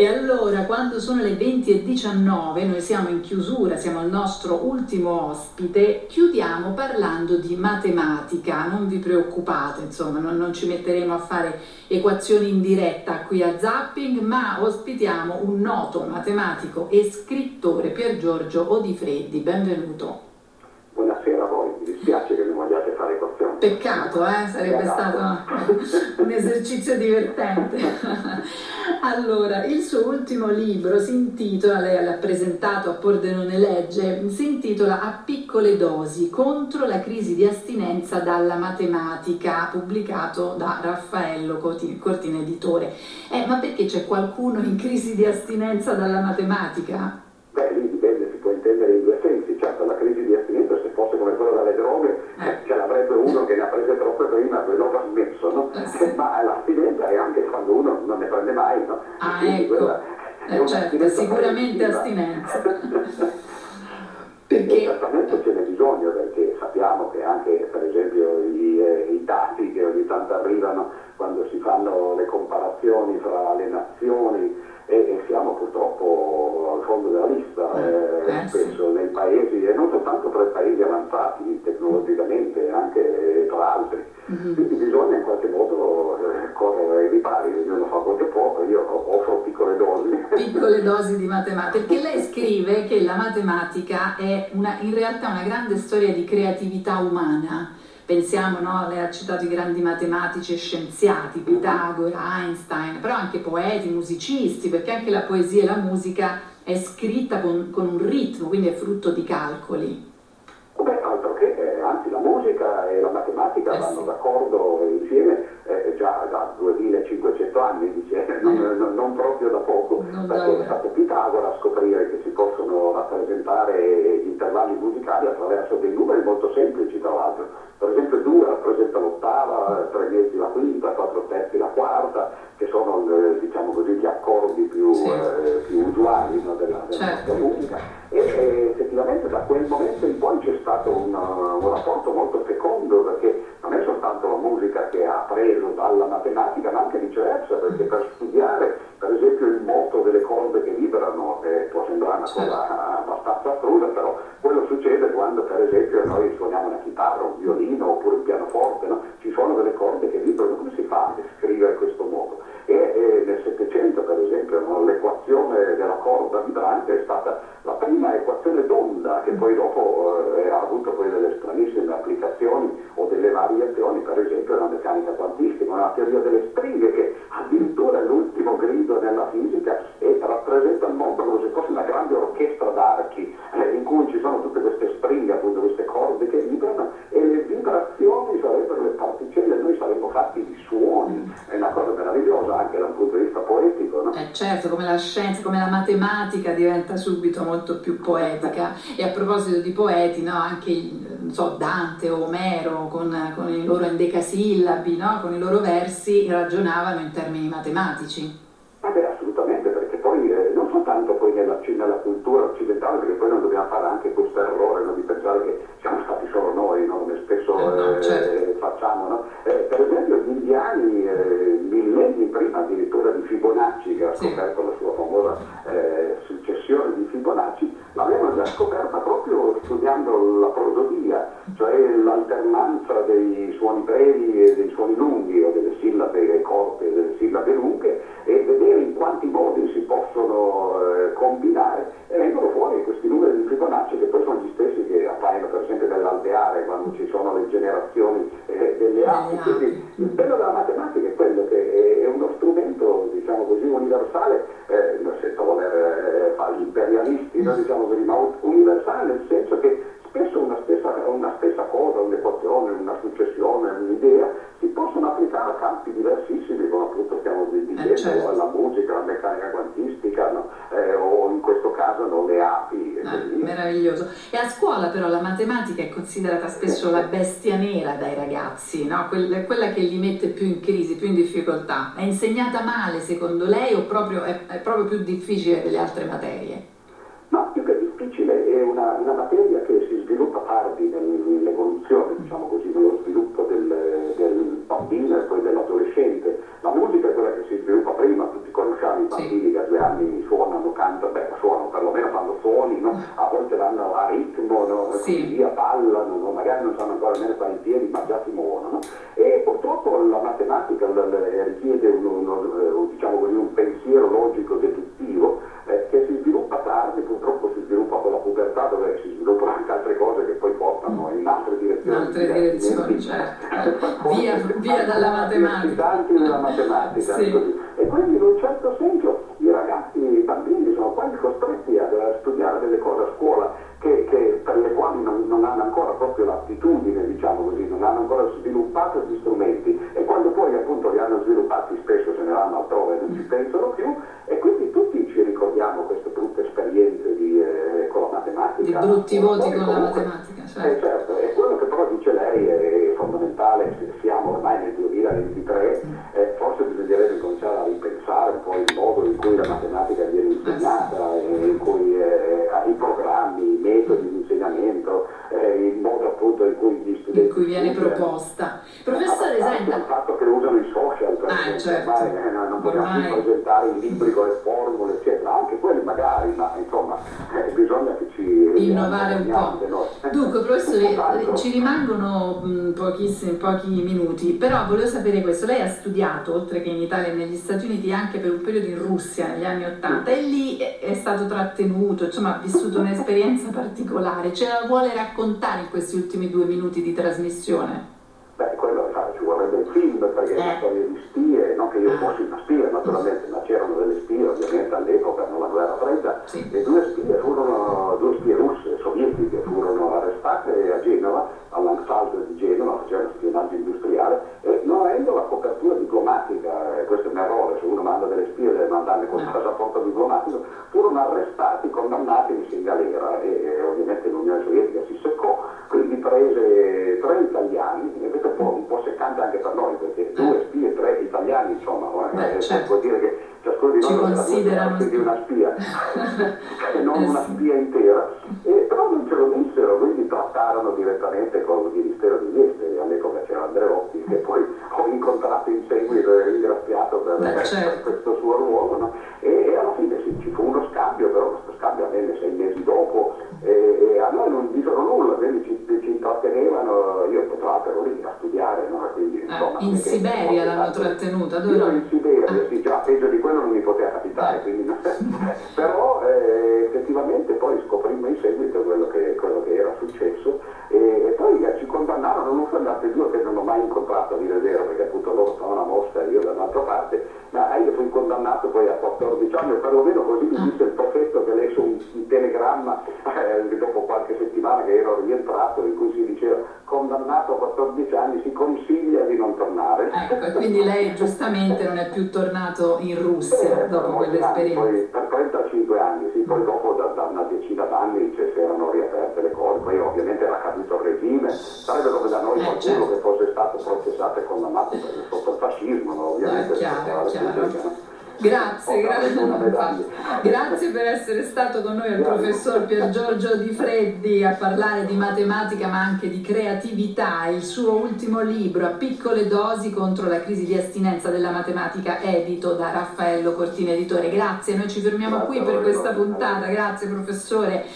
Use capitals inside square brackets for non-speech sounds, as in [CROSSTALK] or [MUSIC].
E allora, quando sono le 20 e 19, noi siamo in chiusura, siamo al nostro ultimo ospite, chiudiamo parlando di matematica. Non vi preoccupate, insomma, non, non ci metteremo a fare equazioni in diretta qui a Zapping, ma ospitiamo un noto matematico e scrittore, Pier Giorgio Odifreddi. Benvenuto. Buonasera a voi, mi dispiace che non vogliate fare equazioni. Peccato, eh? sarebbe stato un esercizio divertente. [LAUGHS] allora, il suo ultimo libro si intitola, lei l'ha presentato a Pordenone Legge, si intitola A piccole dosi contro la crisi di astinenza dalla matematica, pubblicato da Raffaello Cortina Editore. Eh, ma perché c'è qualcuno in crisi di astinenza dalla matematica? Beh, certo, sicuramente astinenza. [LAUGHS] Perché... Certamente ce n'è bisogno perché sappiamo che anche per esempio i, eh, i, dati che ogni tanto arrivano quando si fanno le comparazioni fra le nazioni e, e siamo purtroppo al fondo della lista eh, eh, spesso nei paesi e non soltanto tra i paesi avanzati tecnologicamente, anche tra altri. Mm-hmm. Quindi bisogna in qualche modo eh, correre ai ripari, ognuno fa quello che può, io offro piccole dosi. Piccole dosi di matematica, perché lei scrive che la matematica è una, in realtà una grande storia di creatività umana pensiamo, no, lei ha citato i grandi matematici e scienziati, Pitagora, Einstein, però anche poeti, musicisti, perché anche la poesia e la musica è scritta con, con un ritmo, quindi è frutto di calcoli. Beh, altro che, eh, anzi la musica e la matematica eh vanno sì. d'accordo insieme 2500 anni, dice, non, eh. non, non, proprio da poco, non perché è stato Pitagora a scoprire che si possono rappresentare gli intervalli musicali attraverso dei numeri molto semplici tra l'altro per esempio 2 rappresenta l'ottava, 3 mezzi la quinta, 4 terzi la quarta, che sono eh, diciamo così, gli accordi più, sì. eh, più usuali no, della, della certo. musica. Cosa abbastanza astrusa, però quello succede quando per esempio noi suoniamo una chitarra, un violino oppure un pianoforte, no? ci sono delle corde che vibrano, come si fa a descrivere questo modo? E, e nel Settecento per esempio no? l'equazione della corda vibrante è stata la prima equazione d'onda che poi dopo eh, ha avuto poi delle stranissime applicazioni o delle variazioni, per esempio la meccanica quantistica, la teoria delle stringhe che addirittura è l'ultimo grido nella fisica e rappresenta la scienza, come la matematica diventa subito molto più poetica e a proposito di poeti, no, anche so, Dante o Omero con, con, i loro endecasillabi, no, con i loro versi ragionavano in termini matematici. Cioè l'alternanza dei suoni brevi e dei suoni lunghi, o delle sillabe corte e delle sillabe lunghe, e vedere in quanti modi si possono eh, combinare e vengono fuori questi numeri di Fibonacci che poi sono gli stessi che appaiono per esempio nell'alveare quando ci sono le generazioni eh, delle api. Quindi il bello della matematica è quello che è, uno strumento diciamo così universale, eh, senza voler eh, fare gli imperialisti, no, diciamo così, ma universale nel senso che spesso una stessa, una stessa cosa, un'equazione, una un'idea, si possono applicare a campi diversissimi, come appunto stiamo dicendo, eh certo. alla musica, alla meccanica quantistica, no? eh, o in questo caso no, le api. Eh, meraviglioso. E a scuola però la matematica è considerata spesso la bestia nera dai ragazzi, no? quella, quella che li mette più in crisi, più in difficoltà. È insegnata male secondo lei o proprio, è, è proprio più difficile delle altre materie? No, più che difficile è una, una materia che si sviluppa tardi nell'evoluzione, diciamo così, nello bambino e poi dell'adolescente. La musica è quella che si sviluppa prima, tutti conosciamo i bambini che a due anni suonano, cantano, beh, suonano, perlomeno fanno suoni, no? a volte vanno a ritmo, no? sì. via, ballano, no? magari non sanno ancora nemmeno fare i piedi, ma già si muovono. E purtroppo la matematica richiede un, un, diciamo così, un pensiero logico deduttivo eh, che si sviluppa tardi, purtroppo si sviluppa con la pubertà dove si sviluppano anche altre cose che poi portano in altre direzioni. In altre direzioni, certo. [LAUGHS] via, via dalla matematica. della matematica. Sì. E quindi in un certo senso i ragazzi, i bambini sono quasi costretti a studiare delle cose a scuola che, che per le quali non, non, hanno ancora proprio l'attitudine, diciamo così, non hanno ancora sviluppato gli strumenti e quando poi appunto li hanno sviluppati spesso se ne vanno altrove e non ci pensano più e quindi tutti ci ricordiamo queste brutte esperienze di, eh, con la matematica. Di brutti voti con la matematica, certo. Eh, certo. E quello che però dice lei è fondamentale, siamo ormai nel 2023, eh, forse bisognerebbe cominciare a ripensare un po' il modo in cui la matematica viene insegnata, eh, in cui eh, i programmi, i metodi di insegnamento, eh, il modo appunto in cui gli studenti... In cui viene proposta. Professore, senta... Il fatto che usano i social, per ah, esempio, certo. ormai eh, non possiamo ormai... più presentare i libri con le formule, eccetera, anche quelli magari, ma insomma eh, bisogna che. Innovare un po'. Dunque, professore, ci rimangono pochissimi, pochi minuti, però volevo sapere questo. Lei ha studiato, oltre che in Italia e negli Stati Uniti, anche per un periodo in Russia negli anni Ottanta e lì è stato trattenuto, insomma ha vissuto un'esperienza particolare. Ce la vuole raccontare in questi ultimi due minuti di trasmissione? Beh, film perché è una eh. storia di spie, non che io fossi una spia naturalmente, ma c'erano delle spie ovviamente all'epoca, nella guerra fredda, sì. e due spie furono, due spie russe, sovietiche, furono arrestate a Genova, all'Ansaldo di Genova, facevano spionaggio industriale, e non avendo la copertura diplomatica, eh, questo è un errore, se uno manda delle spie deve mandarle con il passaporto diplomatico, furono arrestati, condannati in galera e, e ovviamente l'Unione Sovietica si eh, certo. vuol dire che ciascuno di noi considerano di una spia, [LAUGHS] e non una spia intera. E, però non ce lo dissero, quindi trattarono direttamente con il Ministero degli Esteri, all'epoca c'era Andreotti, che poi [LAUGHS] ho incontrato in seguito e ringraziato per, Beh, certo. questo suo ruolo. No? E, e, alla fine sì, ci fu uno scambio, però questo scambio avvenne sei mesi dopo e, e a noi non dissero nulla, quindi ci, ci intrattenevano, io tra l'altro ero lì a studiare, no? quindi, ah, insomma, in Siberia l'hanno trattenuta? Dove già peggio di quello non mi poteva capitare, quindi, [LAUGHS] però eh, effettivamente poi scoprimmo in seguito quello che, quello che era successo e, e, poi ci condannarono, non sono altri due che non ho mai incontrato a dire vero, perché appunto loro stavano a Mosca e io dall'altra parte, ma io fui condannato poi a 14 anni, perlomeno così mi disse il profetto che lei su un, un telegramma [LAUGHS] eh, dopo qualche settimana che ero rientrato in cui si diceva condannato a 14 anni si consiglia di non tornare. Ecco, e quindi lei giustamente non è più tornato in Russia eh, dopo quell'esperienza. Poi, 35 anni, sì, poi dopo da, da una decina d'anni cioè, si erano riaperte le cose, poi ovviamente era caduto il regime, sarebbe come da noi eh, qualcuno certo. che fosse stato processato e condannato per, sotto il fascismo, no? ovviamente. Eh, chiaro, chiaro. Grazie, grazie, grazie per essere stato con noi il professor Pier Giorgio Di Freddi a parlare di matematica ma anche di creatività. Il suo ultimo libro, A piccole dosi contro la crisi di astinenza della matematica, edito da Raffaello Cortina Editore. Grazie, noi ci fermiamo qui per questa puntata. Grazie professore.